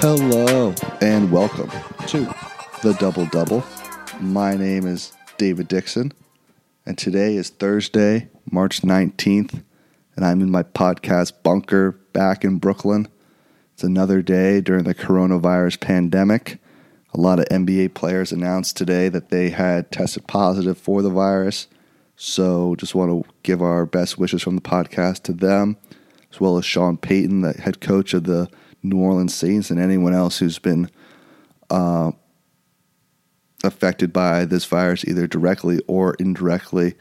Hello and welcome to the Double Double. My name is David Dixon, and today is Thursday, March 19th, and I'm in my podcast bunker back in Brooklyn. It's another day during the coronavirus pandemic. A lot of NBA players announced today that they had tested positive for the virus. So just want to give our best wishes from the podcast to them, as well as Sean Payton, the head coach of the New Orleans Saints, and anyone else who's been uh, affected by this virus, either directly or indirectly.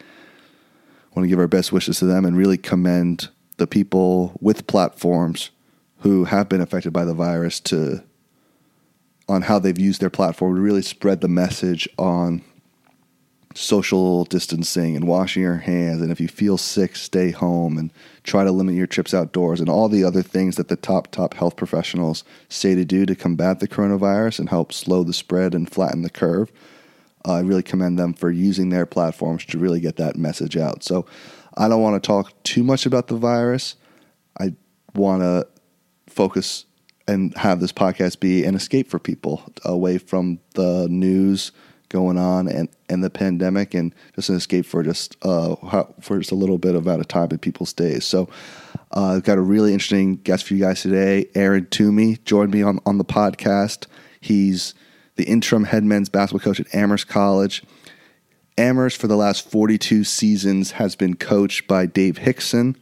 want to give our best wishes to them and really commend the people with platforms who have been affected by the virus to on how they've used their platform to really spread the message on social distancing and washing your hands. And if you feel sick, stay home and try to limit your trips outdoors and all the other things that the top, top health professionals say to do to combat the coronavirus and help slow the spread and flatten the curve. Uh, I really commend them for using their platforms to really get that message out. So I don't want to talk too much about the virus. I want to focus and have this podcast be an escape for people away from the news going on and, and the pandemic and just an escape for just uh, for just a little bit of out of time in people's days. So uh, I've got a really interesting guest for you guys today. Aaron Toomey joined me on, on the podcast. He's the interim head men's basketball coach at Amherst College. Amherst for the last 42 seasons has been coached by Dave Hixon,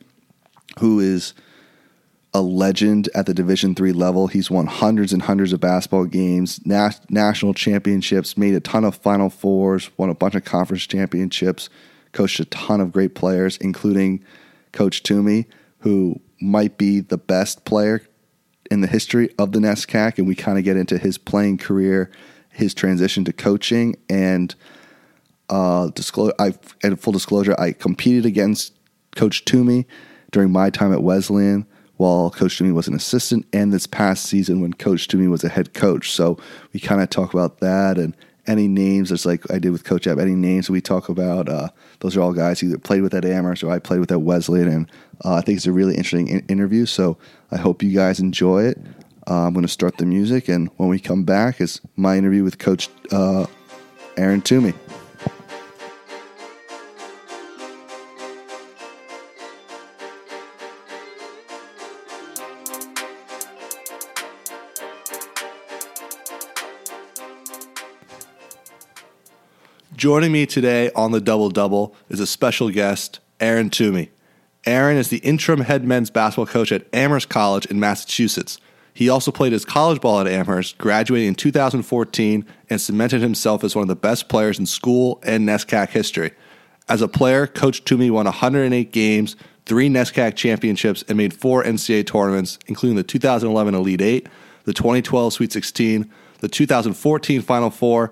who is – a legend at the Division three level. He's won hundreds and hundreds of basketball games, national championships, made a ton of Final Fours, won a bunch of conference championships, coached a ton of great players, including Coach Toomey, who might be the best player in the history of the NESCAC. And we kind of get into his playing career, his transition to coaching, and uh, disclose. I and full disclosure, I competed against Coach Toomey during my time at Wesleyan while Coach Toomey was an assistant, and this past season when Coach Toomey was a head coach. So we kind of talk about that and any names, just like I did with Coach Ebb, any names we talk about, uh, those are all guys who played with at Amherst or I played with at Wesleyan. And uh, I think it's a really interesting in- interview. So I hope you guys enjoy it. Uh, I'm going to start the music, and when we come back, is my interview with Coach uh, Aaron Toomey. Joining me today on the Double Double is a special guest, Aaron Toomey. Aaron is the interim head men's basketball coach at Amherst College in Massachusetts. He also played his college ball at Amherst, graduating in 2014, and cemented himself as one of the best players in school and NESCAC history. As a player, Coach Toomey won 108 games, three NESCAC championships, and made four NCAA tournaments, including the 2011 Elite Eight, the 2012 Sweet 16, the 2014 Final Four,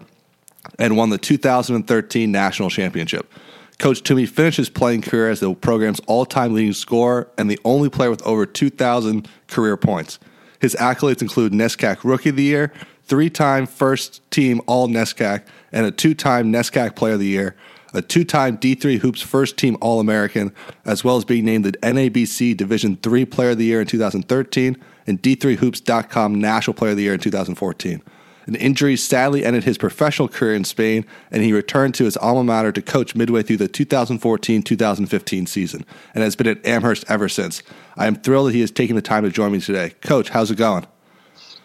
and won the 2013 national championship. Coach Toomey finished his playing career as the program's all time leading scorer and the only player with over 2,000 career points. His accolades include NESCAC Rookie of the Year, three time first team All NESCAC, and a two time NESCAC Player of the Year, a two time D3 Hoops first team All American, as well as being named the NABC Division III Player of the Year in 2013 and D3Hoops.com National Player of the Year in 2014. An injury sadly ended his professional career in Spain, and he returned to his alma mater to coach midway through the 2014 2015 season and has been at Amherst ever since. I am thrilled that he has taken the time to join me today. Coach, how's it going?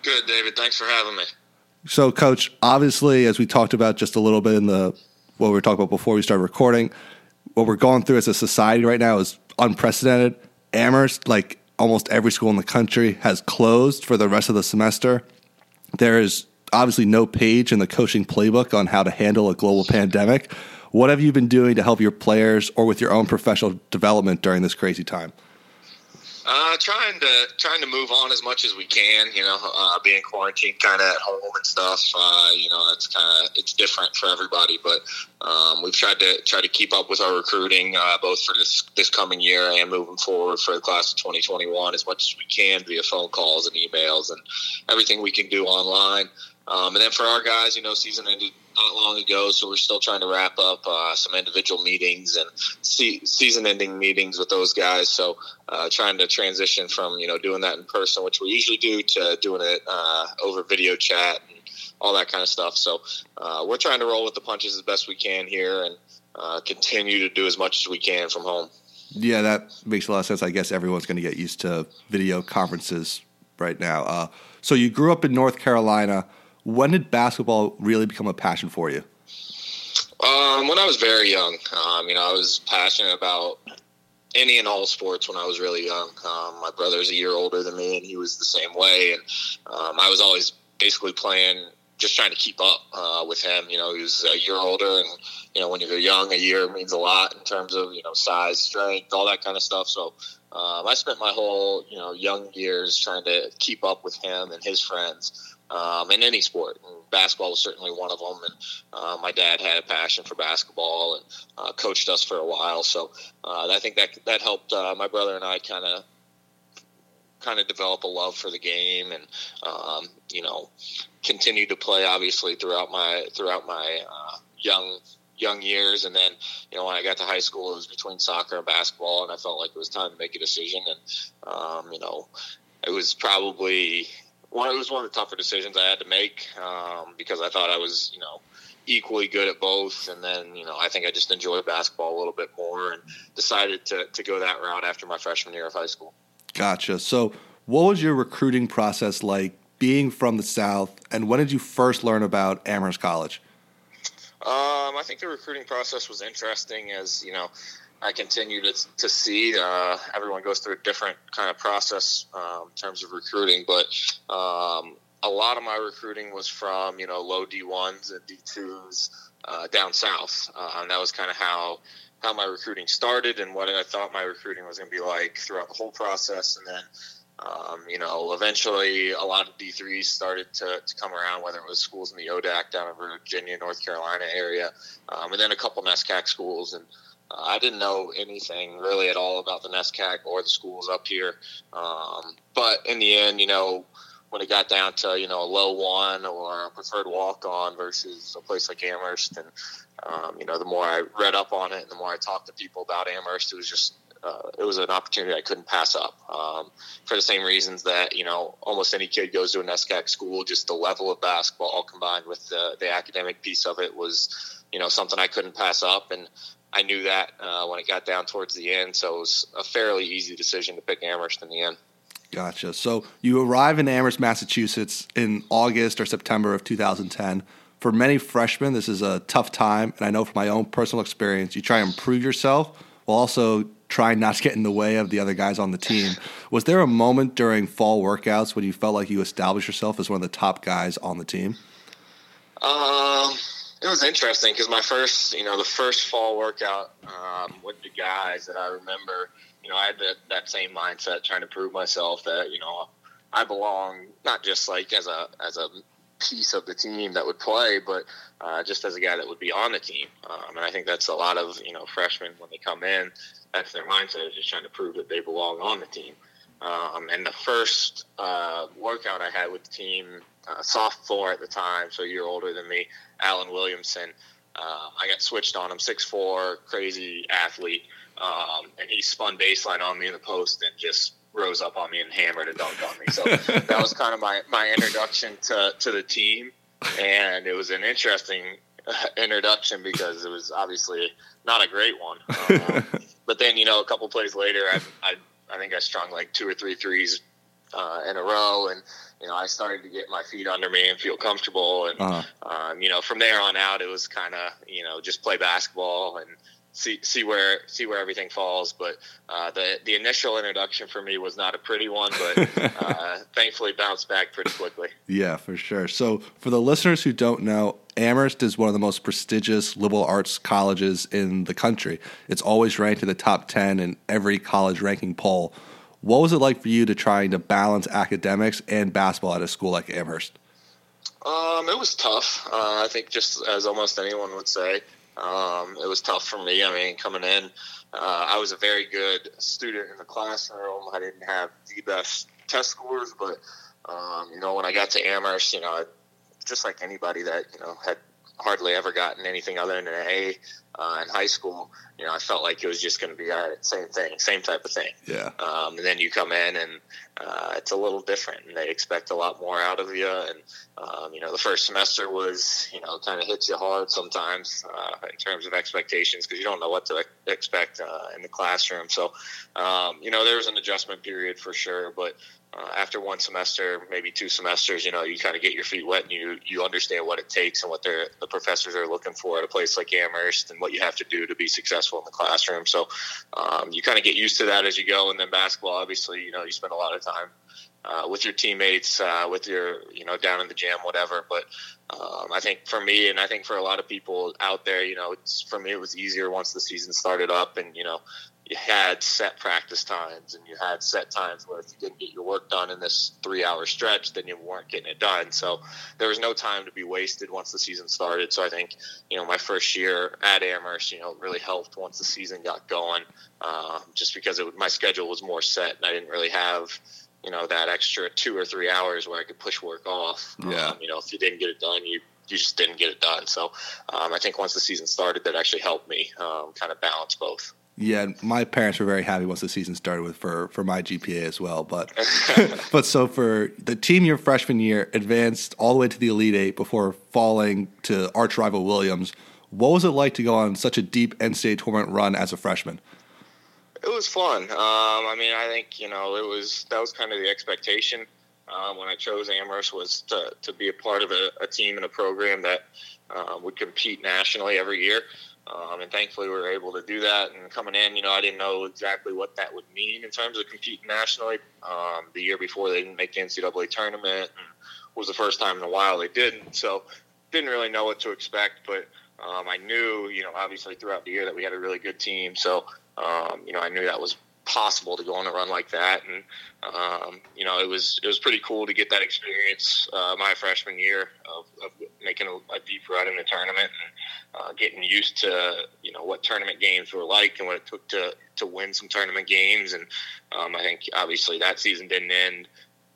Good, David. Thanks for having me. So, Coach, obviously, as we talked about just a little bit in the what we were talking about before we started recording, what we're going through as a society right now is unprecedented. Amherst, like almost every school in the country, has closed for the rest of the semester. There is obviously no page in the coaching playbook on how to handle a global pandemic. What have you been doing to help your players or with your own professional development during this crazy time? Uh, trying to trying to move on as much as we can. You know, uh, being quarantined kind of at home and stuff. Uh, you know, it's kind of it's different for everybody, but um, we've tried to try to keep up with our recruiting uh, both for this this coming year and moving forward for the class of 2021 as much as we can via phone calls and emails and everything we can do online. Um, and then for our guys, you know, season ended not long ago, so we're still trying to wrap up uh, some individual meetings and se- season-ending meetings with those guys. So uh, trying to transition from you know doing that in person, which we usually do, to doing it uh, over video chat and all that kind of stuff. So uh, we're trying to roll with the punches as best we can here and uh, continue to do as much as we can from home. Yeah, that makes a lot of sense. I guess everyone's going to get used to video conferences right now. Uh, so you grew up in North Carolina. When did basketball really become a passion for you? Um, when I was very young, um, you know, I was passionate about any and all sports when I was really young. Um, my brother's a year older than me, and he was the same way. And um, I was always basically playing, just trying to keep up uh, with him. You know, he was a year older, and you know, when you're young, a year means a lot in terms of you know size, strength, all that kind of stuff. So um, I spent my whole you know young years trying to keep up with him and his friends um, in any sport. Basketball was certainly one of them. And uh, my dad had a passion for basketball and uh, coached us for a while. So uh, I think that that helped uh, my brother and I kind of kind of develop a love for the game and um, you know continue to play obviously throughout my throughout my uh, young young years and then you know when i got to high school it was between soccer and basketball and i felt like it was time to make a decision and um, you know it was probably one. It was one of the tougher decisions I had to make um, because I thought I was, you know, equally good at both, and then you know I think I just enjoyed basketball a little bit more, and decided to to go that route after my freshman year of high school. Gotcha. So, what was your recruiting process like? Being from the South, and when did you first learn about Amherst College? Um, I think the recruiting process was interesting, as you know, I continue to, to see. Uh, everyone goes through a different kind of process um, in terms of recruiting, but um, a lot of my recruiting was from you know low D ones and D twos uh, down south, uh, and that was kind of how how my recruiting started and what I thought my recruiting was going to be like throughout the whole process, and then. Um, you know, eventually a lot of D3s started to, to come around, whether it was schools in the ODAC down in Virginia, North Carolina area, um, and then a couple NESCAC schools. And I didn't know anything really at all about the NESCAC or the schools up here. Um, but in the end, you know, when it got down to you know a low one or a preferred walk on versus a place like Amherst, and um, you know the more I read up on it and the more I talked to people about Amherst, it was just uh, it was an opportunity I couldn't pass up um, for the same reasons that you know almost any kid goes to a NESCAC school. Just the level of basketball all combined with the, the academic piece of it was you know something I couldn't pass up, and I knew that uh, when it got down towards the end, so it was a fairly easy decision to pick Amherst in the end. Gotcha. So you arrive in Amherst, Massachusetts in August or September of 2010. For many freshmen, this is a tough time, and I know from my own personal experience, you try and improve yourself while also trying not to get in the way of the other guys on the team. Was there a moment during fall workouts when you felt like you established yourself as one of the top guys on the team? Um it was interesting because my first, you know, the first fall workout um, with the guys that I remember, you know, I had that, that same mindset, trying to prove myself that you know I belong, not just like as a as a piece of the team that would play, but uh, just as a guy that would be on the team. Um, and I think that's a lot of you know freshmen when they come in, that's their mindset is just trying to prove that they belong on the team. Um, and the first uh, workout I had with the team, uh, sophomore at the time, so a year older than me, Alan Williamson. Uh, I got switched on him, six four, crazy athlete, um, and he spun baseline on me in the post and just rose up on me and hammered a dunk on me. So that was kind of my, my introduction to, to the team, and it was an interesting uh, introduction because it was obviously not a great one. Um, but then you know, a couple plays later, I, I I think I strung like two or three threes uh, in a row, and you know I started to get my feet under me and feel comfortable, and uh-huh. um, you know from there on out it was kind of you know just play basketball and see see where see where everything falls. But uh, the the initial introduction for me was not a pretty one, but uh, thankfully bounced back pretty quickly. Yeah, for sure. So for the listeners who don't know, Amherst is one of the most prestigious liberal arts colleges in the country. It's always ranked in the top ten in every college ranking poll. What was it like for you to trying to balance academics and basketball at a school like Amherst? Um, it was tough. Uh, I think just as almost anyone would say, um, it was tough for me. I mean, coming in, uh, I was a very good student in the classroom. I didn't have the best test scores, but um, you know, when I got to Amherst, you know, just like anybody that you know had hardly ever gotten anything other than an A uh, in high school, you know, I felt like it was just going to be all right, same thing, same type of thing. Yeah. Um, and then you come in and uh, it's a little different, and they expect a lot more out of you. And um, you know, the first semester was, you know, kind of hits you hard sometimes uh, in terms of expectations because you don't know what to expect uh, in the classroom. So, um, you know, there was an adjustment period for sure, but uh, after one semester, maybe two semesters, you know, you kind of get your feet wet and you you understand what it takes and what the professors are looking for at a place like Amherst and what you have to do to be successful in the classroom. So um, you kind of get used to that as you go. And then basketball, obviously, you know, you spend a lot of time uh, with your teammates, uh, with your you know down in the gym, whatever. But um, I think for me, and I think for a lot of people out there, you know, for me it was easier once the season started up, and you know, you had set practice times and you had set times where if you didn't get your work done in this three hour stretch, then you weren't getting it done. So there was no time to be wasted once the season started. So I think, you know, my first year at Amherst, you know, really helped once the season got going, uh, just because it, my schedule was more set and I didn't really have, you know, that extra two or three hours where I could push work off. Yeah. Um, you know, if you didn't get it done, you, you just didn't get it done. So um, I think once the season started, that actually helped me um, kind of balance both. Yeah, my parents were very happy once the season started with for for my GPA as well. But but so for the team your freshman year advanced all the way to the Elite Eight before falling to arch rival Williams. What was it like to go on such a deep NCAA tournament run as a freshman? It was fun. Um, I mean, I think you know it was that was kind of the expectation um, when I chose Amherst was to to be a part of a, a team and a program that uh, would compete nationally every year. Um, and thankfully, we were able to do that. And coming in, you know, I didn't know exactly what that would mean in terms of competing nationally. Um, the year before, they didn't make the NCAA tournament, and was the first time in a while they didn't. So, didn't really know what to expect. But um, I knew, you know, obviously throughout the year that we had a really good team. So, um, you know, I knew that was possible to go on a run like that. And um, you know, it was it was pretty cool to get that experience uh, my freshman year of, of making a, a, deep run in the tournament and uh, getting used to you know what tournament games were like and what it took to to win some tournament games. And um, I think obviously that season didn't end.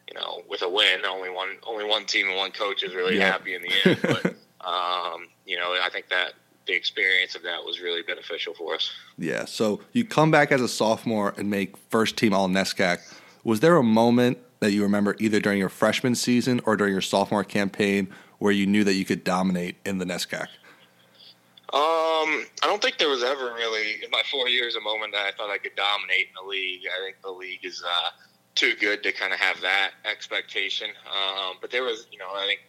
You know, with a win, only one only one team and one coach is really yeah. happy in the end. But um, you know, I think that the experience of that was really beneficial for us. Yeah. So you come back as a sophomore and make first team All NESCAC. Was there a moment that you remember either during your freshman season or during your sophomore campaign where you knew that you could dominate in the NESCAC? Um, I don't think there was ever really in my four years a moment that I thought I could dominate in the league. I think the league is uh, too good to kind of have that expectation. Um, but there was, you know, I think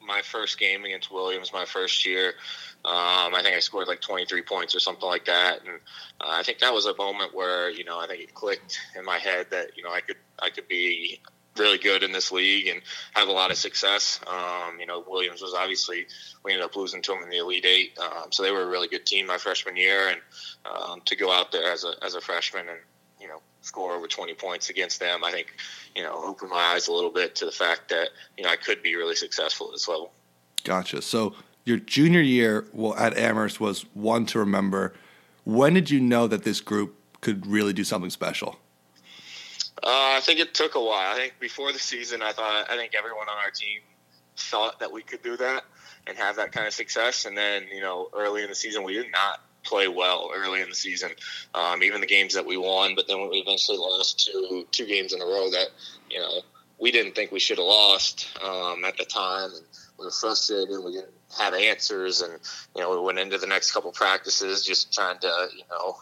my first game against Williams, my first year, um, I think I scored like 23 points or something like that, and uh, I think that was a moment where you know I think it clicked in my head that you know I could I could be really good in this league and have a lot of success. Um, you know, Williams was obviously we ended up losing to them in the Elite Eight, um, so they were a really good team my freshman year, and um, to go out there as a as a freshman and you know score over 20 points against them, I think you know opened my eyes a little bit to the fact that you know I could be really successful at this level. Gotcha. So your junior year at Amherst was one to remember. When did you know that this group could really do something special? Uh, I think it took a while. I think before the season, I thought I think everyone on our team thought that we could do that and have that kind of success. And then you know, early in the season, we did not play well early in the season. Um, even the games that we won, but then we eventually lost two two games in a row that you know we didn't think we should have lost um, at the time. And we were frustrated. And we didn't have answers, and you know we went into the next couple practices just trying to you know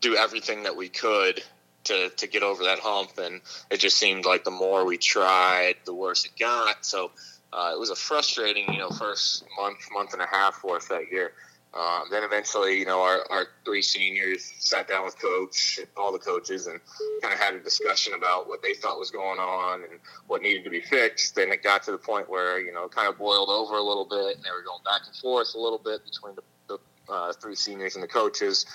do everything that we could to to get over that hump, and it just seemed like the more we tried, the worse it got. So uh, it was a frustrating you know first month month and a half us that year. Um, then eventually, you know, our, our three seniors sat down with coach, all the coaches, and kind of had a discussion about what they thought was going on and what needed to be fixed. Then it got to the point where, you know, kind of boiled over a little bit, and they were going back and forth a little bit between the, the uh, three seniors and the coaches.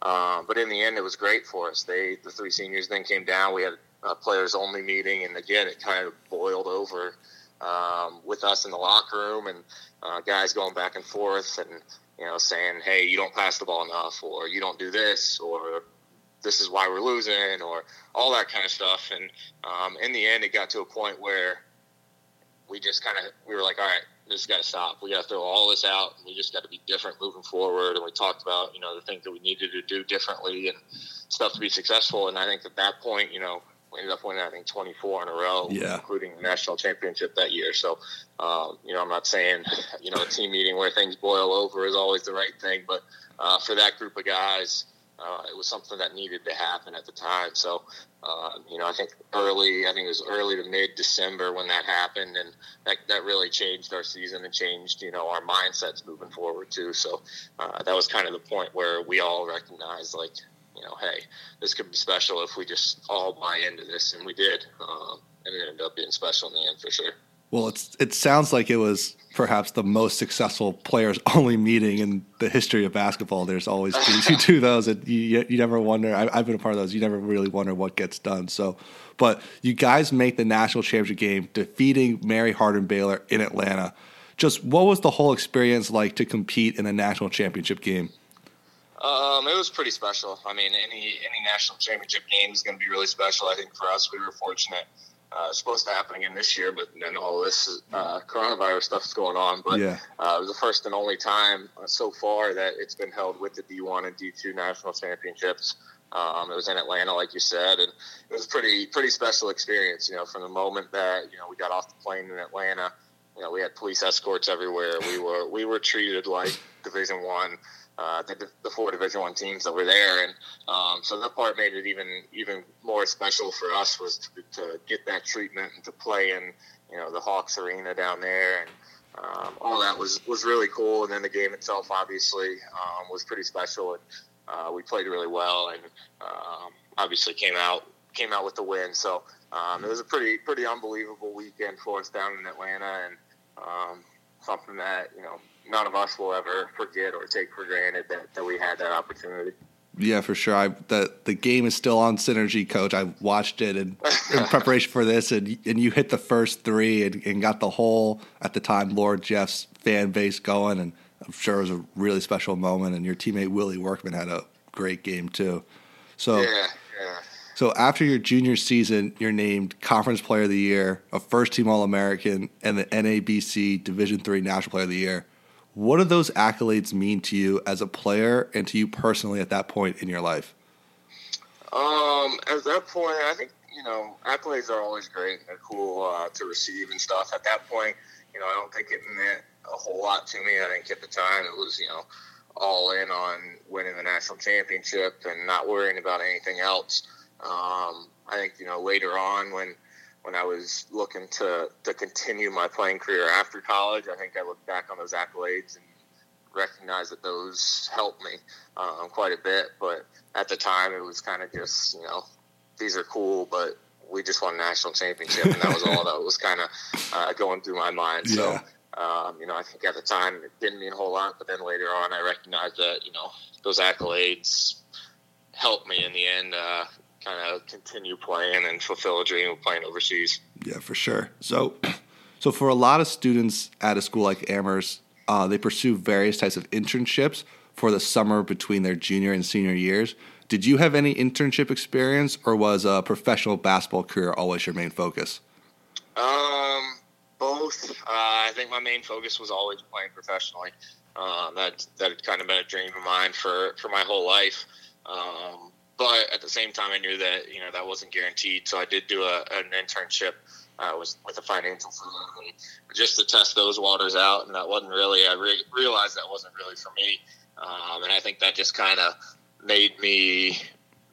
Um, but in the end, it was great for us. They, the three seniors, then came down. We had a players only meeting, and again, it kind of boiled over um, with us in the locker room and uh, guys going back and forth and you know, saying, "Hey, you don't pass the ball enough," or "You don't do this," or "This is why we're losing," or all that kind of stuff. And um, in the end, it got to a point where we just kind of we were like, "All right, this has got to stop. We got to throw all this out. And we just got to be different moving forward. And we talked about, you know, the things that we needed to do differently and stuff to be successful. And I think at that point, you know, we ended up winning, I think, 24 in a row, yeah. including the national championship that year. So, um, you know, I'm not saying, you know, a team meeting where things boil over is always the right thing, but uh, for that group of guys, uh, it was something that needed to happen at the time. So, uh, you know, I think early, I think it was early to mid December when that happened, and that, that really changed our season and changed, you know, our mindsets moving forward too. So uh, that was kind of the point where we all recognized, like, you know, hey, this could be special if we just all buy into this, and we did, um, and it ended up being special in the end for sure. Well, it's it sounds like it was perhaps the most successful players only meeting in the history of basketball. There's always who do those, and you, you never wonder. I, have been a part of those. You never really wonder what gets done. So, but you guys make the national championship game, defeating Mary Hardin Baylor in Atlanta. Just what was the whole experience like to compete in a national championship game? Um, it was pretty special. I mean, any any national championship game is going to be really special. I think for us, we were fortunate uh, supposed to happen again this year, but then all this uh, coronavirus stuff is going on. But yeah. uh, it was the first and only time uh, so far that it's been held with the D1 and D2 national championships. Um, it was in Atlanta, like you said, and it was a pretty pretty special experience. You know, from the moment that you know we got off the plane in Atlanta, you know we had police escorts everywhere. We were we were treated like Division One uh, the, the four Division One teams that were there, and um, so that part made it even even more special for us was to, to, get that treatment and to play in you know the Hawks Arena down there, and um, all that was was really cool. And then the game itself, obviously, um, was pretty special, and uh, we played really well, and um, obviously came out came out with the win. So um, it was a pretty pretty unbelievable weekend for us down in Atlanta, and um, something that you know none of us will ever forget or take for granted that, that we had that opportunity. Yeah, for sure. I, the the game is still on Synergy, Coach. I watched it in, in preparation for this, and and you hit the first three and, and got the whole at the time Lord Jeff's fan base going, and I'm sure it was a really special moment. And your teammate Willy Workman had a great game too. So yeah, yeah. So after your junior season, you're named Conference Player of the Year, a First Team All American, and the NABC Division Three National Player of the Year. What do those accolades mean to you as a player and to you personally at that point in your life? Um, at that point, I think you know accolades are always great and cool uh, to receive and stuff. At that point, you know, I don't think it meant a whole lot to me. I think at the time it was you know all in on winning the national championship and not worrying about anything else. Um, I think you know later on when when I was looking to to continue my playing career after college. I think I look back on those accolades and recognize that those helped me um, quite a bit. But at the time, it was kind of just you know these are cool, but we just won a national championship, and that was all that was kind of uh, going through my mind. So. Yeah. Um, you know, I think at the time it didn't mean a whole lot, but then later on, I recognized that you know those accolades helped me in the end. Uh, kind of continue playing and fulfill a dream of playing overseas. Yeah, for sure. So, so for a lot of students at a school like Amherst, uh, they pursue various types of internships for the summer between their junior and senior years. Did you have any internship experience, or was a professional basketball career always your main focus? Um, both. Uh, I think my main focus was always playing professionally. Um, that that had kind of been a dream of mine for for my whole life. Um, but at the same time, I knew that you know that wasn't guaranteed. So I did do a, an internship uh, was with a financial firm just to test those waters out, and that wasn't really. I re- realized that wasn't really for me, um, and I think that just kind of made me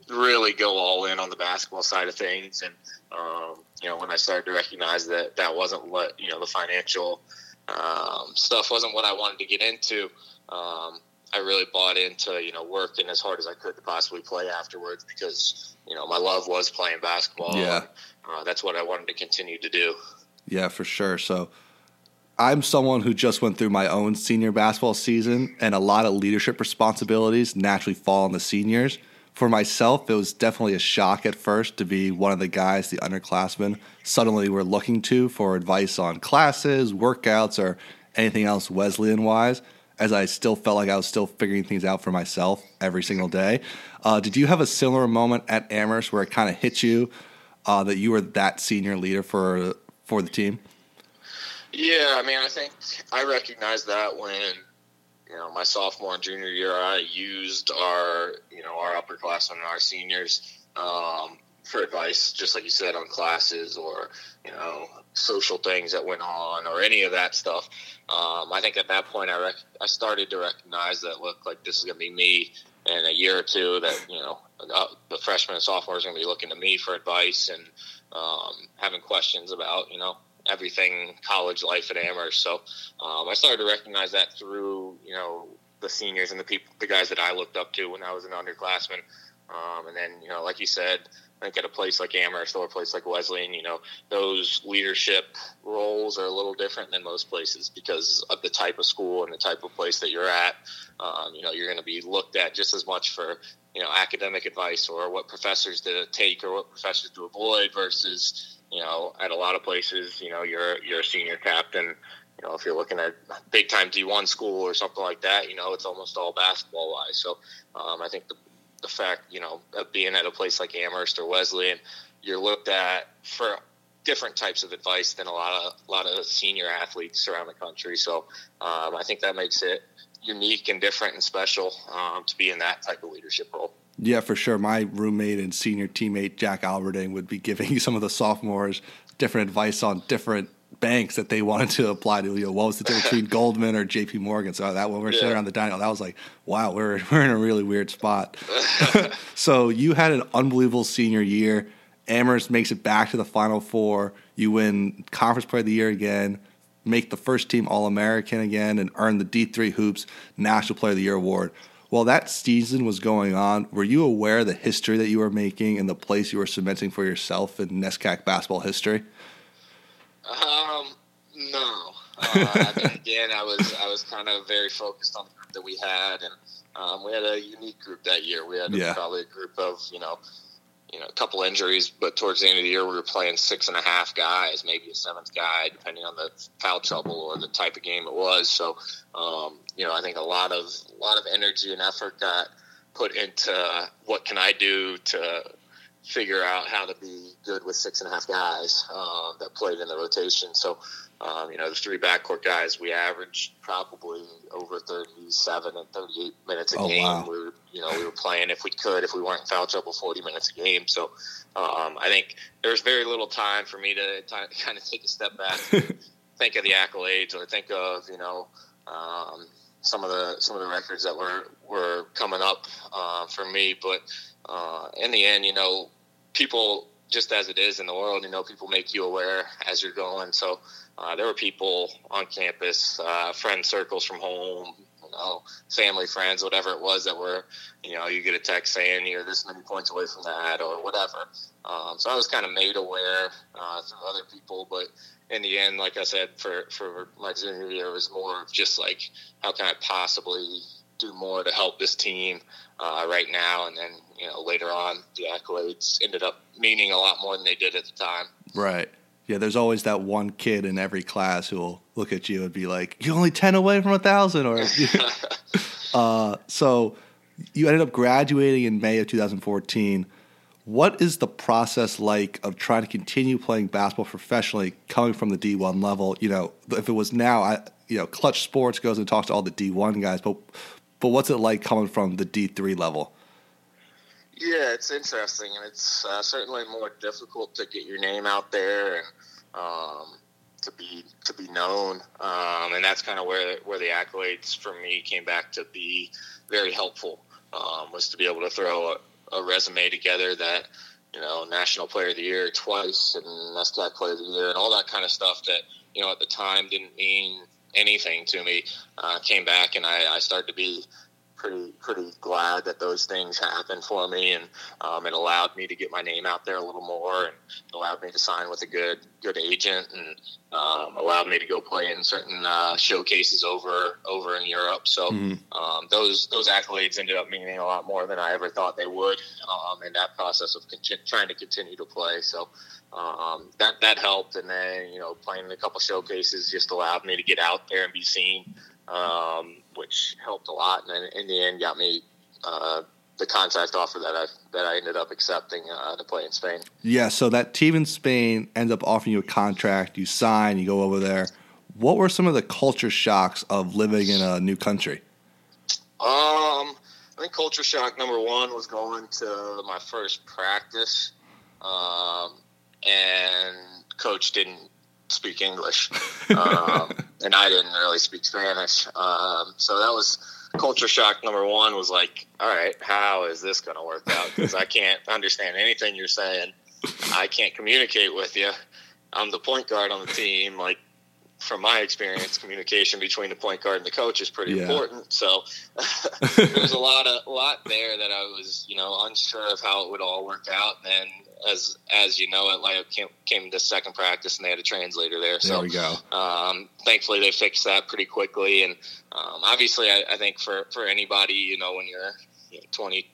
really go all in on the basketball side of things. And um, you know, when I started to recognize that that wasn't what you know the financial um, stuff wasn't what I wanted to get into. Um, I really bought into you know working as hard as I could to possibly play afterwards because you know my love was playing basketball. Yeah, and, uh, that's what I wanted to continue to do. Yeah, for sure. So. I'm someone who just went through my own senior basketball season, and a lot of leadership responsibilities naturally fall on the seniors. For myself, it was definitely a shock at first to be one of the guys the underclassmen suddenly were looking to for advice on classes, workouts, or anything else Wesleyan wise as I still felt like I was still figuring things out for myself every single day. Uh, did you have a similar moment at Amherst where it kind of hit you uh, that you were that senior leader for for the team? Yeah, I mean, I think I recognized that when you know my sophomore and junior year, I used our you know our upperclassmen and our seniors um, for advice, just like you said, on classes or you know social things that went on or any of that stuff. Um, I think at that point, I rec- I started to recognize that look like this is going to be me in a year or two. That you know uh, the freshmen and sophomores are going to be looking to me for advice and um, having questions about you know everything college life at Amherst. So um, I started to recognize that through you know the seniors and the people, the guys that I looked up to when I was an underclassman. Um, and then you know, like you said, I think at a place like Amherst or a place like Wesleyan, you know, those leadership roles are a little different than most places because of the type of school and the type of place that you're at. Um, you know, you're going to be looked at just as much for you know academic advice or what professors to take or what professors to avoid versus you know at a lot of places you know you're you're a senior captain you know if you're looking at big time D1 school or something like that you know it's almost all basketball wise so um, I think the the fact you know of being at a place like Amherst or Wesleyan you're looked at for different types of advice than a lot of a lot of senior athletes around the country so um, I think that makes it unique and different and special um, to be in that type of leadership role. Yeah, for sure. My roommate and senior teammate Jack Alberding would be giving some of the sophomores different advice on different banks that they wanted to apply to. You know, what was the difference between Goldman or J.P. Morgan? So that when we are yeah. sitting around the dining hall, that was like, wow, we're we're in a really weird spot. so you had an unbelievable senior year. Amherst makes it back to the Final Four. You win Conference Player of the Year again make the first team All American again and earn the D3 Hoops National Player of the Year award. While that season was going on, were you aware of the history that you were making and the place you were cementing for yourself in NESCAC basketball history? Um, no. Uh, I mean, again, I was I was kind of very focused on the group that we had, and um, we had a unique group that year. We had yeah. probably a group of you know you know, a couple injuries, but towards the end of the year, we were playing six and a half guys, maybe a seventh guy, depending on the foul trouble or the type of game it was. So, um, you know, I think a lot of a lot of energy and effort got put into what can I do to figure out how to be good with six and a half guys uh, that played in the rotation. So, um, you know, the three backcourt guys, we averaged probably over 37 and 38 minutes a oh, game. Wow. We were, you know, we were playing if we could, if we weren't in foul trouble, 40 minutes a game. So um, I think there's very little time for me to t- kind of take a step back, think of the accolades, or think of you know um, some of the some of the records that were were coming up uh, for me. But uh, in the end, you know, people just as it is in the world, you know, people make you aware as you're going. So uh, there were people on campus, uh, friend circles from home, know, family, friends, whatever it was that were, you know, you get a text saying you're this many points away from that or whatever. Um, so I was kind of made aware uh, through other people, but in the end, like I said, for, for my junior year, it was more of just like, how can I possibly do more to help this team uh, right now? And then, you know, later on, the accolades ended up meaning a lot more than they did at the time. Right yeah, there's always that one kid in every class who will look at you and be like, "You're only ten away from a thousand or." uh, so you ended up graduating in May of 2014. What is the process like of trying to continue playing basketball professionally, coming from the D1 level? You know, if it was now, I, you know, Clutch Sports goes and talks to all the D1 guys, but but what's it like coming from the D3 level? Yeah, it's interesting, and it's uh, certainly more difficult to get your name out there and um, to be to be known. Um, and that's kind of where where the accolades for me came back to be very helpful. Um, was to be able to throw a, a, resume together that you know National Player of the Year twice and NESCAC Player of the Year and all that kind of stuff that you know at the time didn't mean anything to me. Uh, came back and I, I started to be pretty pretty glad that those things happened for me, and um, it allowed me to get my name out there a little more, and allowed me to sign with a good good agent, and um, allowed me to go play in certain uh, showcases over over in Europe. So mm-hmm. um, those those accolades ended up meaning a lot more than I ever thought they would um, in that process of con- trying to continue to play. So. Um, that that helped, and then you know playing in a couple showcases just allowed me to get out there and be seen um, which helped a lot, and in the end got me uh, the contract offer that I that I ended up accepting uh, to play in Spain. Yeah, so that team in Spain ends up offering you a contract. You sign, you go over there. What were some of the culture shocks of living in a new country? Um, I think culture shock number one was going to my first practice, um, and coach didn't speak English, um, and I didn't really speak Spanish. Um, so that was culture shock number one. Was like, all right, how is this going to work out? Because I can't understand anything you're saying. I can't communicate with you. I'm the point guard on the team. Like, from my experience, communication between the point guard and the coach is pretty yeah. important. So there's a lot of a lot there that I was, you know, unsure of how it would all work out. And as as you know, Atlanta came, came to second practice and they had a translator there. So there we go. Um, thankfully, they fixed that pretty quickly. And um, obviously, I, I, think for for anybody, you know, when you're you know, 20,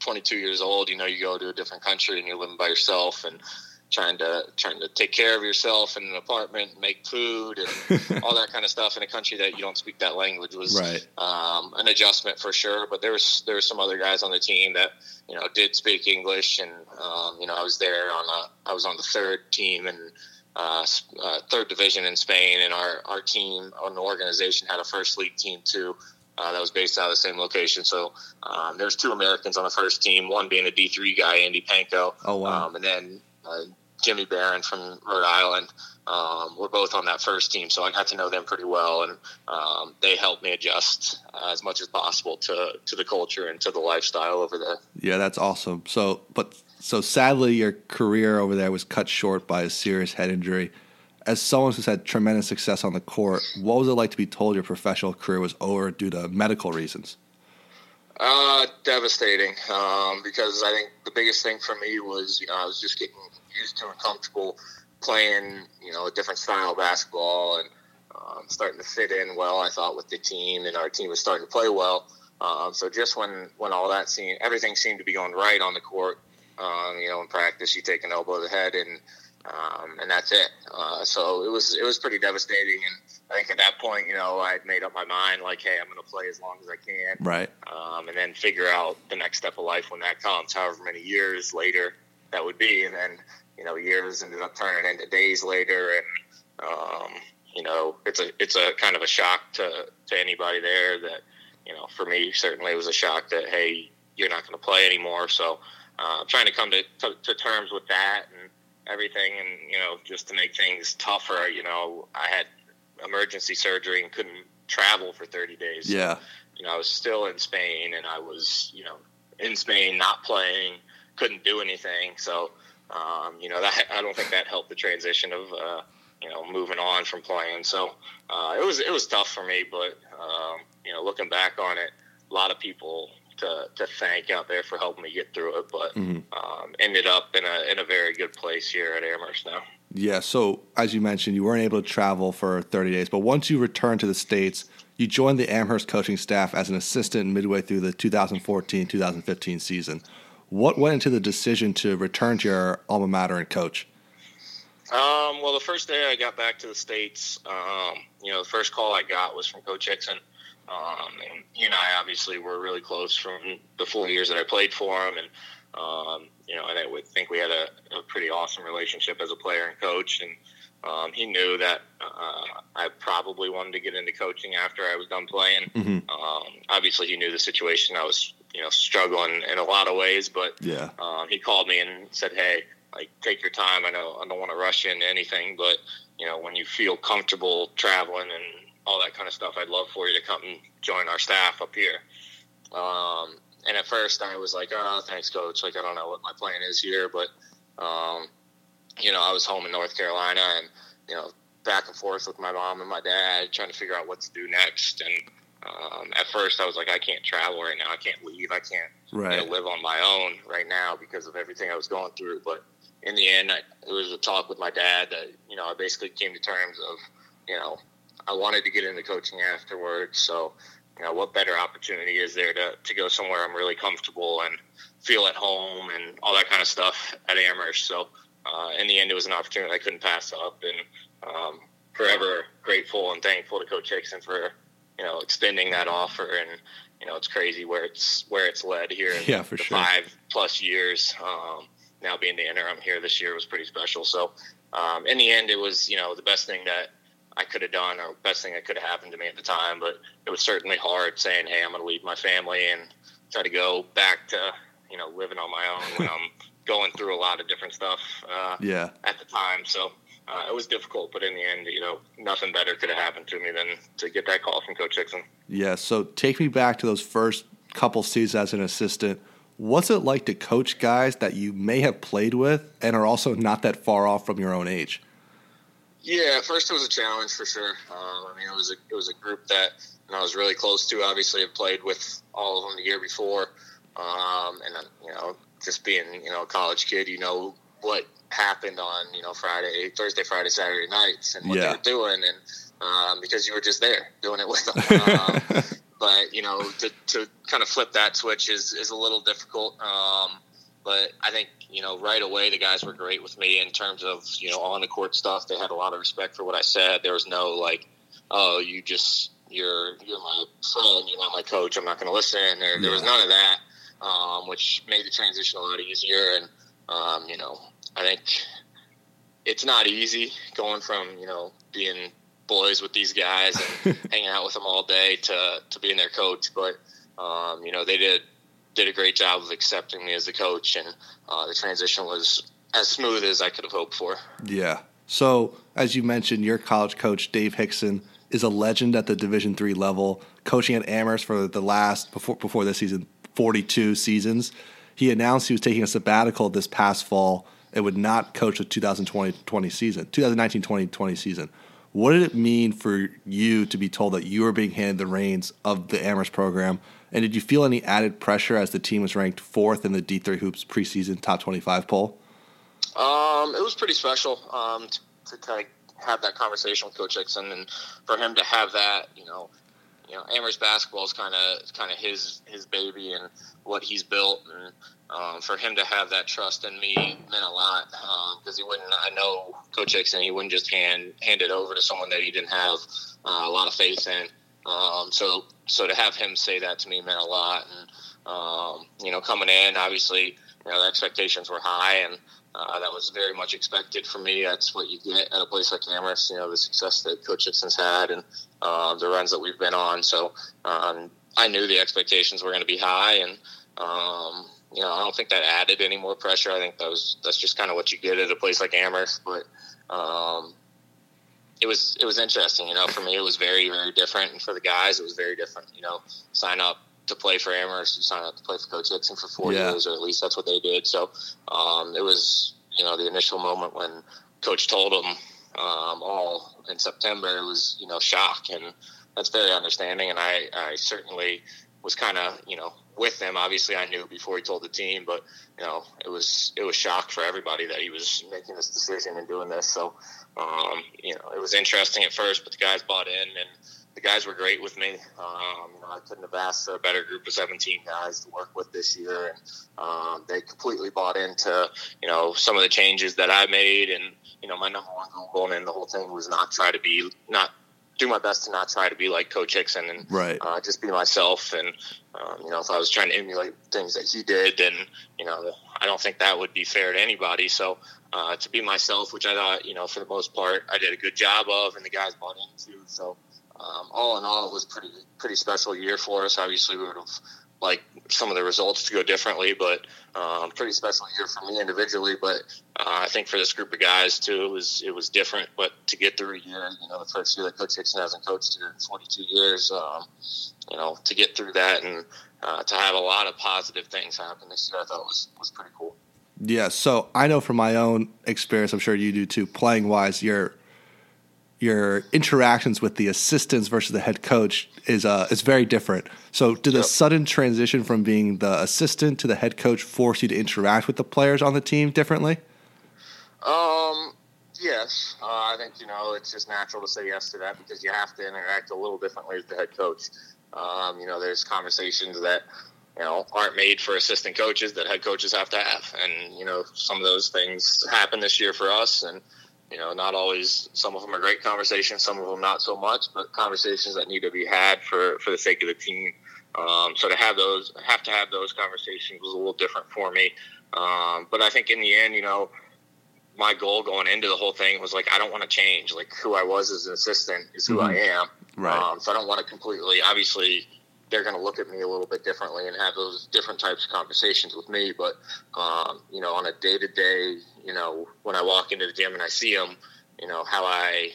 22 years old, you know, you go to a different country and you're living by yourself and trying to trying to take care of yourself in an apartment, make food, and all that kind of stuff in a country that you don't speak that language was right. um, an adjustment for sure. But there was there were some other guys on the team that you know did speak English, and um, you know I was there on a I was on the third team and. Uh, uh, third division in Spain, and our, our team, our organization had a first league team too. Uh, that was based out of the same location. So um, there's two Americans on the first team, one being a D3 guy, Andy Panko. Oh, wow. Um, and then uh, Jimmy Baron from Rhode Island. Um, we're both on that first team, so I got to know them pretty well, and um, they helped me adjust uh, as much as possible to to the culture and to the lifestyle over there. Yeah, that's awesome. So, but so sadly, your career over there was cut short by a serious head injury. As someone who's had tremendous success on the court, what was it like to be told your professional career was over due to medical reasons? Uh, devastating. Um, because I think the biggest thing for me was, you know, I was just getting used to and comfortable playing, you know, a different style of basketball and um, starting to fit in well. I thought with the team, and our team was starting to play well. Um, so just when when all that seemed, everything seemed to be going right on the court. Um, you know, in practice, you take an elbow to the head, and um, and that's it. Uh, so it was it was pretty devastating. And I think at that point, you know, I had made up my mind, like, hey, I'm going to play as long as I can, right? Um, and then figure out the next step of life when that comes, however many years later that would be, and then you know, years ended up turning into days later, and um, you know, it's a it's a kind of a shock to to anybody there. That you know, for me, certainly it was a shock that hey, you're not going to play anymore. So, uh, trying to come to, to, to terms with that and everything, and you know, just to make things tougher. You know, I had emergency surgery and couldn't travel for 30 days. Yeah. So, you know, I was still in Spain, and I was you know in Spain, not playing, couldn't do anything. So um, you know, that I don't think that helped the transition of uh, you know moving on from playing. So uh, it was it was tough for me, but um, you know, looking back on it, a lot of people to, to thank out there for helping me get through it. But mm-hmm. um, ended up in a in a very good place here at Amherst now. Yeah. So as you mentioned, you weren't able to travel for 30 days, but once you returned to the states. You joined the Amherst coaching staff as an assistant midway through the 2014-2015 season. What went into the decision to return to your alma mater and coach? Um, well, the first day I got back to the states, um, you know, the first call I got was from Coach Hixon. Um, and he and I obviously were really close from the four years that I played for him, and um, you know, and I would think we had a, a, pretty awesome relationship as a player and coach. And um, he knew that uh, I probably wanted to get into coaching after I was done playing. Mm-hmm. Um, obviously, he knew the situation I was you know struggling in a lot of ways. But yeah, um, he called me and said, "Hey, like take your time. I know I don't want to rush into anything, but you know when you feel comfortable traveling and all that kind of stuff, I'd love for you to come and join our staff up here." Um, and at first, I was like, "Oh, thanks, coach. Like I don't know what my plan is here, but." Um, you know, I was home in North Carolina and, you know, back and forth with my mom and my dad trying to figure out what to do next. And um, at first, I was like, I can't travel right now. I can't leave. I can't right. you know, live on my own right now because of everything I was going through. But in the end, I, it was a talk with my dad that you know I basically came to terms of you know I wanted to get into coaching afterwards. So you know what better opportunity is there to to go somewhere I'm really comfortable and feel at home and all that kind of stuff at Amherst. So uh, in the end, it was an opportunity I couldn't pass up, and um, forever grateful and thankful to Coach Hixon for you know, extending that offer, and you know, it's crazy where it's where it's led here. Yeah, for sure. Five plus years. Um, now being the interim here this year was pretty special. So, um, in the end, it was you know the best thing that I could have done or best thing that could have happened to me at the time. But it was certainly hard saying, "Hey, I'm going to leave my family and try to go back to you know living on my own when I'm going through a lot of different stuff." Uh, yeah. At the time, so. Uh, it was difficult, but in the end, you know, nothing better could have happened to me than to get that call from Coach Hixon. Yeah. So take me back to those first couple seasons as an assistant. What's it like to coach guys that you may have played with and are also not that far off from your own age? Yeah, at first it was a challenge for sure. Um, I mean, it was a it was a group that you know, I was really close to. Obviously, I played with all of them the year before, um, and you know, just being you know a college kid, you know what happened on you know Friday, Thursday, Friday, Saturday nights, and what yeah. they were doing, and um, because you were just there doing it with them. Um, but you know, to, to kind of flip that switch is is a little difficult. Um, but I think you know right away the guys were great with me in terms of you know on the court stuff. They had a lot of respect for what I said. There was no like, oh, you just you're you're my friend, you're not my coach. I'm not going to listen. There yeah. there was none of that, um, which made the transition a lot easier. And um, you know, I think it's not easy going from you know being boys with these guys and hanging out with them all day to to being their coach. But um, you know, they did did a great job of accepting me as a coach, and uh, the transition was as smooth as I could have hoped for. Yeah. So, as you mentioned, your college coach Dave Hixon is a legend at the Division three level, coaching at Amherst for the last before before this season, forty two seasons. He announced he was taking a sabbatical this past fall and would not coach the 2020 season, 2019-2020 season. What did it mean for you to be told that you were being handed the reins of the Amherst program and did you feel any added pressure as the team was ranked fourth in the D3 Hoops preseason top 25 poll? Um, it was pretty special um, to, to kind of have that conversation with Coach Hixon and for him to have that, you know, you know, Amherst basketball is kind of kind of his his baby and what he's built, and um, for him to have that trust in me meant a lot because um, he wouldn't. I know Coach Hixon, he wouldn't just hand hand it over to someone that he didn't have uh, a lot of faith in. Um, so so to have him say that to me meant a lot. And um, you know, coming in, obviously, you know, the expectations were high, and uh, that was very much expected from me. That's what you get at a place like Amherst. You know, the success that Coach Hixon's had and uh, the runs that we've been on. So um, I knew the expectations were going to be high, and um, you know, I don't think that added any more pressure. I think that was that's just kind of what you get at a place like Amherst, but. Um, it was it was interesting. You know, for me, it was very very different, and for the guys, it was very different. You know, sign up to play for Amherst, you sign up to play for Coach Hixon for four yeah. years, or at least that's what they did. So um, it was you know the initial moment when Coach told them um, all in September. It was you know shock, and that's very understanding. And I I certainly was kind of you know with them. Obviously, I knew before he told the team, but you know it was it was shock for everybody that he was making this decision and doing this. So um, you know, it was interesting at first, but the guys bought in, and the guys were great with me. Um, you know, I couldn't have asked for a better group of 17 guys to work with this year, and um, they completely bought into you know some of the changes that I made, and you know, my number one goal going in the whole thing was not try to be not do my best to not try to be like Coach Hixon and right. uh, just be myself. And um, you know, if I was trying to emulate things that he did, then you know, I don't think that would be fair to anybody. So uh, to be myself, which I thought, you know, for the most part, I did a good job of, and the guys bought into. So, um, all in all, it was pretty pretty special year for us. Obviously, we would have liked some of the results to go differently, but um, pretty special year for me individually. But uh, I think for this group of guys too, it was it was different. But to get through a year, you know, the first year that Coach Hixon hasn't coached here in 42 years, um, you know, to get through that and uh, to have a lot of positive things happen this year, I thought was was pretty cool. Yeah, so I know from my own experience, I'm sure you do too, playing wise, your your interactions with the assistants versus the head coach is uh is very different. So did yep. the sudden transition from being the assistant to the head coach force you to interact with the players on the team differently? Um yes. Uh, I think, you know, it's just natural to say yes to that because you have to interact a little differently with the head coach. Um, you know, there's conversations that you know, aren't made for assistant coaches that head coaches have to have. And, you know, some of those things happen this year for us. And, you know, not always, some of them are great conversations, some of them not so much, but conversations that need to be had for, for the sake of the team. Um, so to have those, have to have those conversations was a little different for me. Um, but I think in the end, you know, my goal going into the whole thing was like I don't want to change. Like who I was as an assistant is who mm-hmm. I am. Right. Um, so I don't want to completely. Obviously, they're going to look at me a little bit differently and have those different types of conversations with me. But um, you know, on a day to day, you know, when I walk into the gym and I see them, you know, how I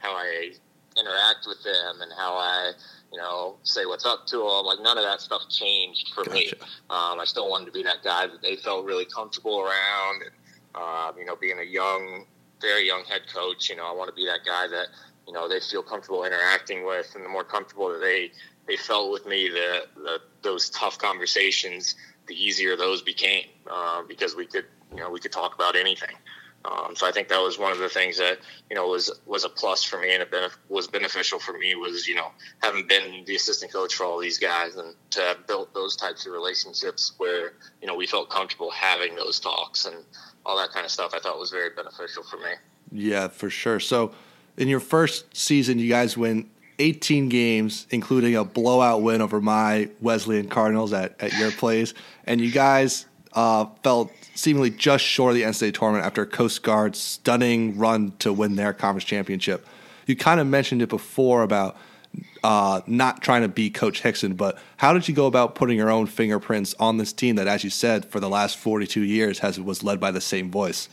how I interact with them and how I you know, say what's up to them. Like none of that stuff changed for gotcha. me. Um, I still wanted to be that guy that they felt really comfortable around. And, uh, you know, being a young, very young head coach, you know, I want to be that guy that you know they feel comfortable interacting with, and the more comfortable that they they felt with me, that, the those tough conversations, the easier those became uh, because we could you know we could talk about anything. Um, so I think that was one of the things that you know was was a plus for me and it benef- was beneficial for me was you know having been the assistant coach for all these guys and to have built those types of relationships where you know we felt comfortable having those talks and all that kind of stuff. I thought was very beneficial for me. Yeah, for sure. So in your first season, you guys win 18 games, including a blowout win over my Wesleyan Cardinals at, at your place, and you guys uh, felt seemingly just short of the NCAA tournament after Coast Guard's stunning run to win their conference championship. You kind of mentioned it before about uh, not trying to be Coach Hixon, but how did you go about putting your own fingerprints on this team that, as you said, for the last 42 years has was led by the same voice?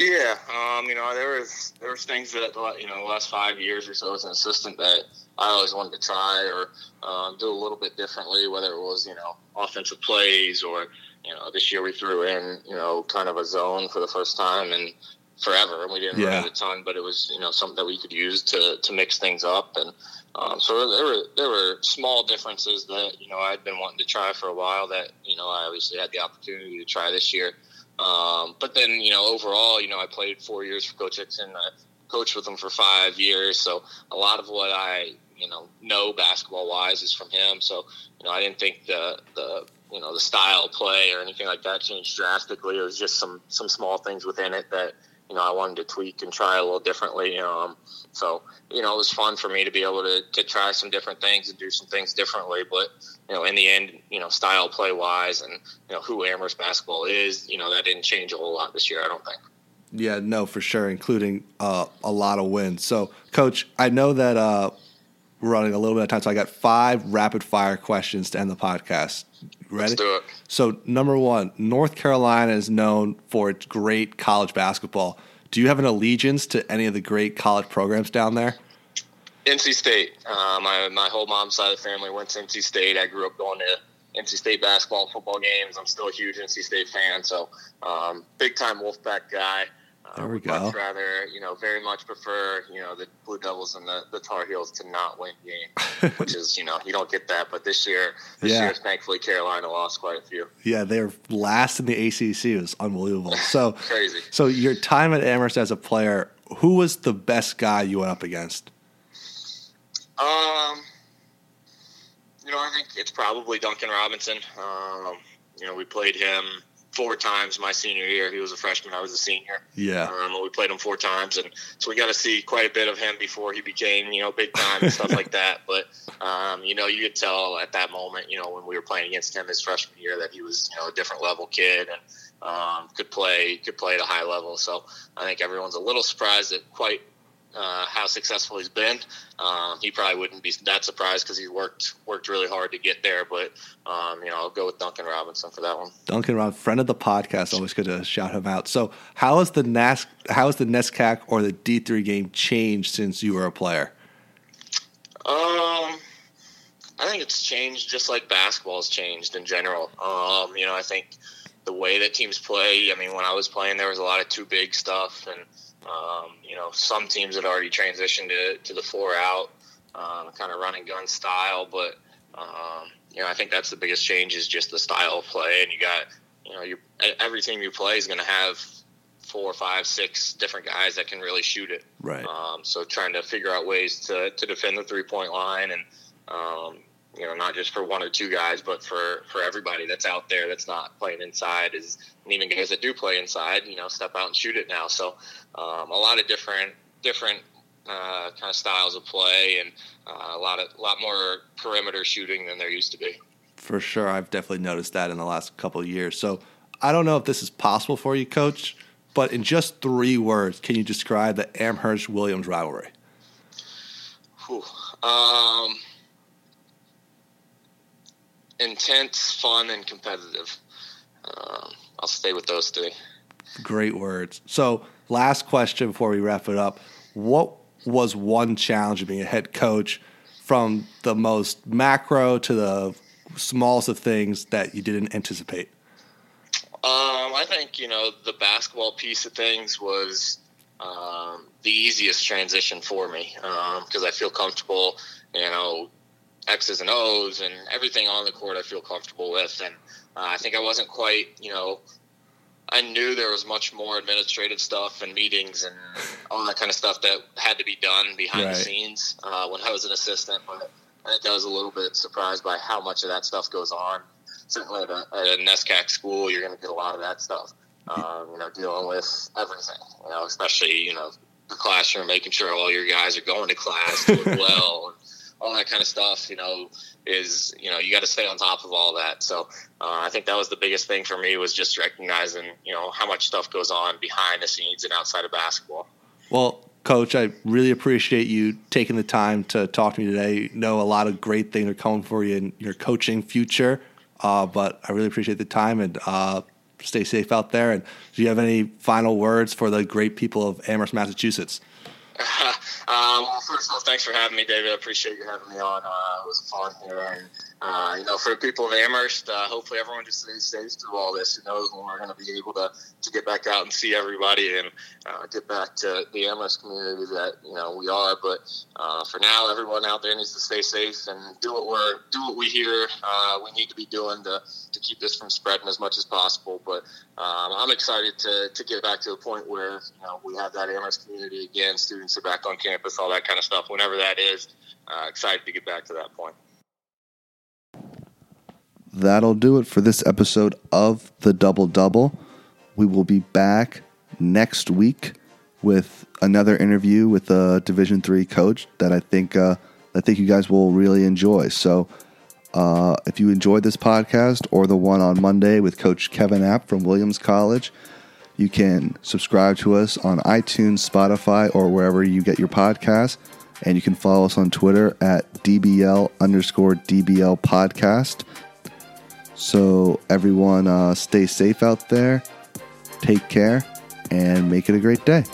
Yeah, um, you know, there was there was things that you know the last five years or so as an assistant that I always wanted to try or uh, do a little bit differently, whether it was you know offensive plays or you know, this year we threw in, you know, kind of a zone for the first time and forever, and we didn't yeah. run it a ton, but it was, you know, something that we could use to to mix things up, and um, so there were there were small differences that you know I'd been wanting to try for a while that you know I obviously had the opportunity to try this year. Um, but then you know overall, you know I played four years for Coach Hixon. I coached with him for five years, so a lot of what I you know know basketball wise is from him. So you know I didn't think the the you know the style play or anything like that changed drastically. It was just some some small things within it that you know I wanted to tweak and try a little differently. Um, so you know it was fun for me to be able to to try some different things and do some things differently. But you know in the end, you know style play wise and you know who Amherst basketball is, you know that didn't change a whole lot this year. I don't think. Yeah, no, for sure, including uh, a lot of wins. So, Coach, I know that uh, we're running a little bit of time, so I got five rapid fire questions to end the podcast. Ready? Let's do it. So, number one, North Carolina is known for its great college basketball. Do you have an allegiance to any of the great college programs down there? NC State. Uh, my my whole mom's side of the family went to NC State. I grew up going to NC State basketball and football games. I'm still a huge NC State fan, so um, big time Wolfpack guy. There we go. Much rather, you know, very much prefer, you know, the Blue Devils and the, the Tar Heels to not win games, which is, you know, you don't get that. But this year, this yeah. year, thankfully, Carolina lost quite a few. Yeah, they're last in the ACC. It was unbelievable. So crazy. So your time at Amherst as a player, who was the best guy you went up against? Um, you know, I think it's probably Duncan Robinson. Um, you know, we played him four times my senior year. He was a freshman. I was a senior. Yeah. Um, we played him four times, and so we got to see quite a bit of him before he became, you know, big time and stuff like that. But um, you know, you could tell at that moment, you know, when we were playing against him his freshman year, that he was, you know, a different level kid and um, could play could play at a high level. So I think everyone's a little surprised at quite uh, how successful he's been. Um, he probably wouldn't be that surprised because he worked worked really hard to get there. But um, you know, I'll go with Duncan Robinson for that one. Duncan Robinson, friend of the podcast, always good to shout him out. So, how has the NAS, how has the NESCAC or the D three game changed since you were a player? Um, I think it's changed just like basketball has changed in general. Um, you know, I think the way that teams play. I mean, when I was playing, there was a lot of two big stuff and um, you know, some teams had already transitioned to, to the four out, um, kind of running gun style. But, um, you know, I think that's the biggest change is just the style of play. And you got, you know, you, every team you play is going to have four, five, six different guys that can really shoot it. Right. Um, so trying to figure out ways to, to defend the three point line and, um, you know, not just for one or two guys, but for, for everybody that's out there that's not playing inside is, and even guys that do play inside, you know, step out and shoot it now. So um, a lot of different, different uh, kind of styles of play and uh, a lot of, a lot more perimeter shooting than there used to be. For sure. I've definitely noticed that in the last couple of years. So I don't know if this is possible for you, coach, but in just three words, can you describe the Amherst Williams rivalry? Whew. Um, intense, fun, and competitive. Um, I'll stay with those three. Great words. So, last question before we wrap it up. What was one challenge of being a head coach from the most macro to the smallest of things that you didn't anticipate? Um, I think you know the basketball piece of things was um, the easiest transition for me because um, I feel comfortable. You know, X's and O's and everything on the court I feel comfortable with, and uh, I think I wasn't quite you know. I knew there was much more administrative stuff and meetings and all that kind of stuff that had to be done behind right. the scenes uh, when I was an assistant. But I think I was a little bit surprised by how much of that stuff goes on certainly at a, at a NESCAC school, you're going to get a lot of that stuff. Um, you know, dealing with everything. You know, especially you know the classroom, making sure all your guys are going to class, doing well, all that kind of stuff. You know, is you know you got to stay on top of all that. So uh, I think that was the biggest thing for me was just recognizing you know how much stuff goes on behind the scenes and outside of basketball. Well, Coach, I really appreciate you taking the time to talk to me today. You know a lot of great things are coming for you in your coaching future. Uh, but I really appreciate the time and uh, stay safe out there. And do you have any final words for the great people of Amherst, Massachusetts? Uh, well, first of all, thanks for having me, David. I appreciate you having me on. Uh, it was fun here, and uh, you know, for the people of Amherst, uh, hopefully everyone just stays safe through all this. Who knows when we're going to be able to, to get back out and see everybody and uh, get back to the Amherst community that you know we are. But uh, for now, everyone out there needs to stay safe and do what we're do what we hear we need to be doing to, to keep this from spreading as much as possible. But um, I'm excited to, to get back to a point where you know we have that Amherst community again. Students are back on campus, all that kind of stuff. Whenever that is, uh, excited to get back to that point that'll do it for this episode of the Double Double. We will be back next week with another interview with a Division three coach that I think uh, I think you guys will really enjoy. So. Uh, if you enjoyed this podcast or the one on Monday with Coach Kevin App from Williams College, you can subscribe to us on iTunes, Spotify, or wherever you get your podcasts. And you can follow us on Twitter at DBL underscore DBL podcast. So, everyone, uh, stay safe out there, take care, and make it a great day.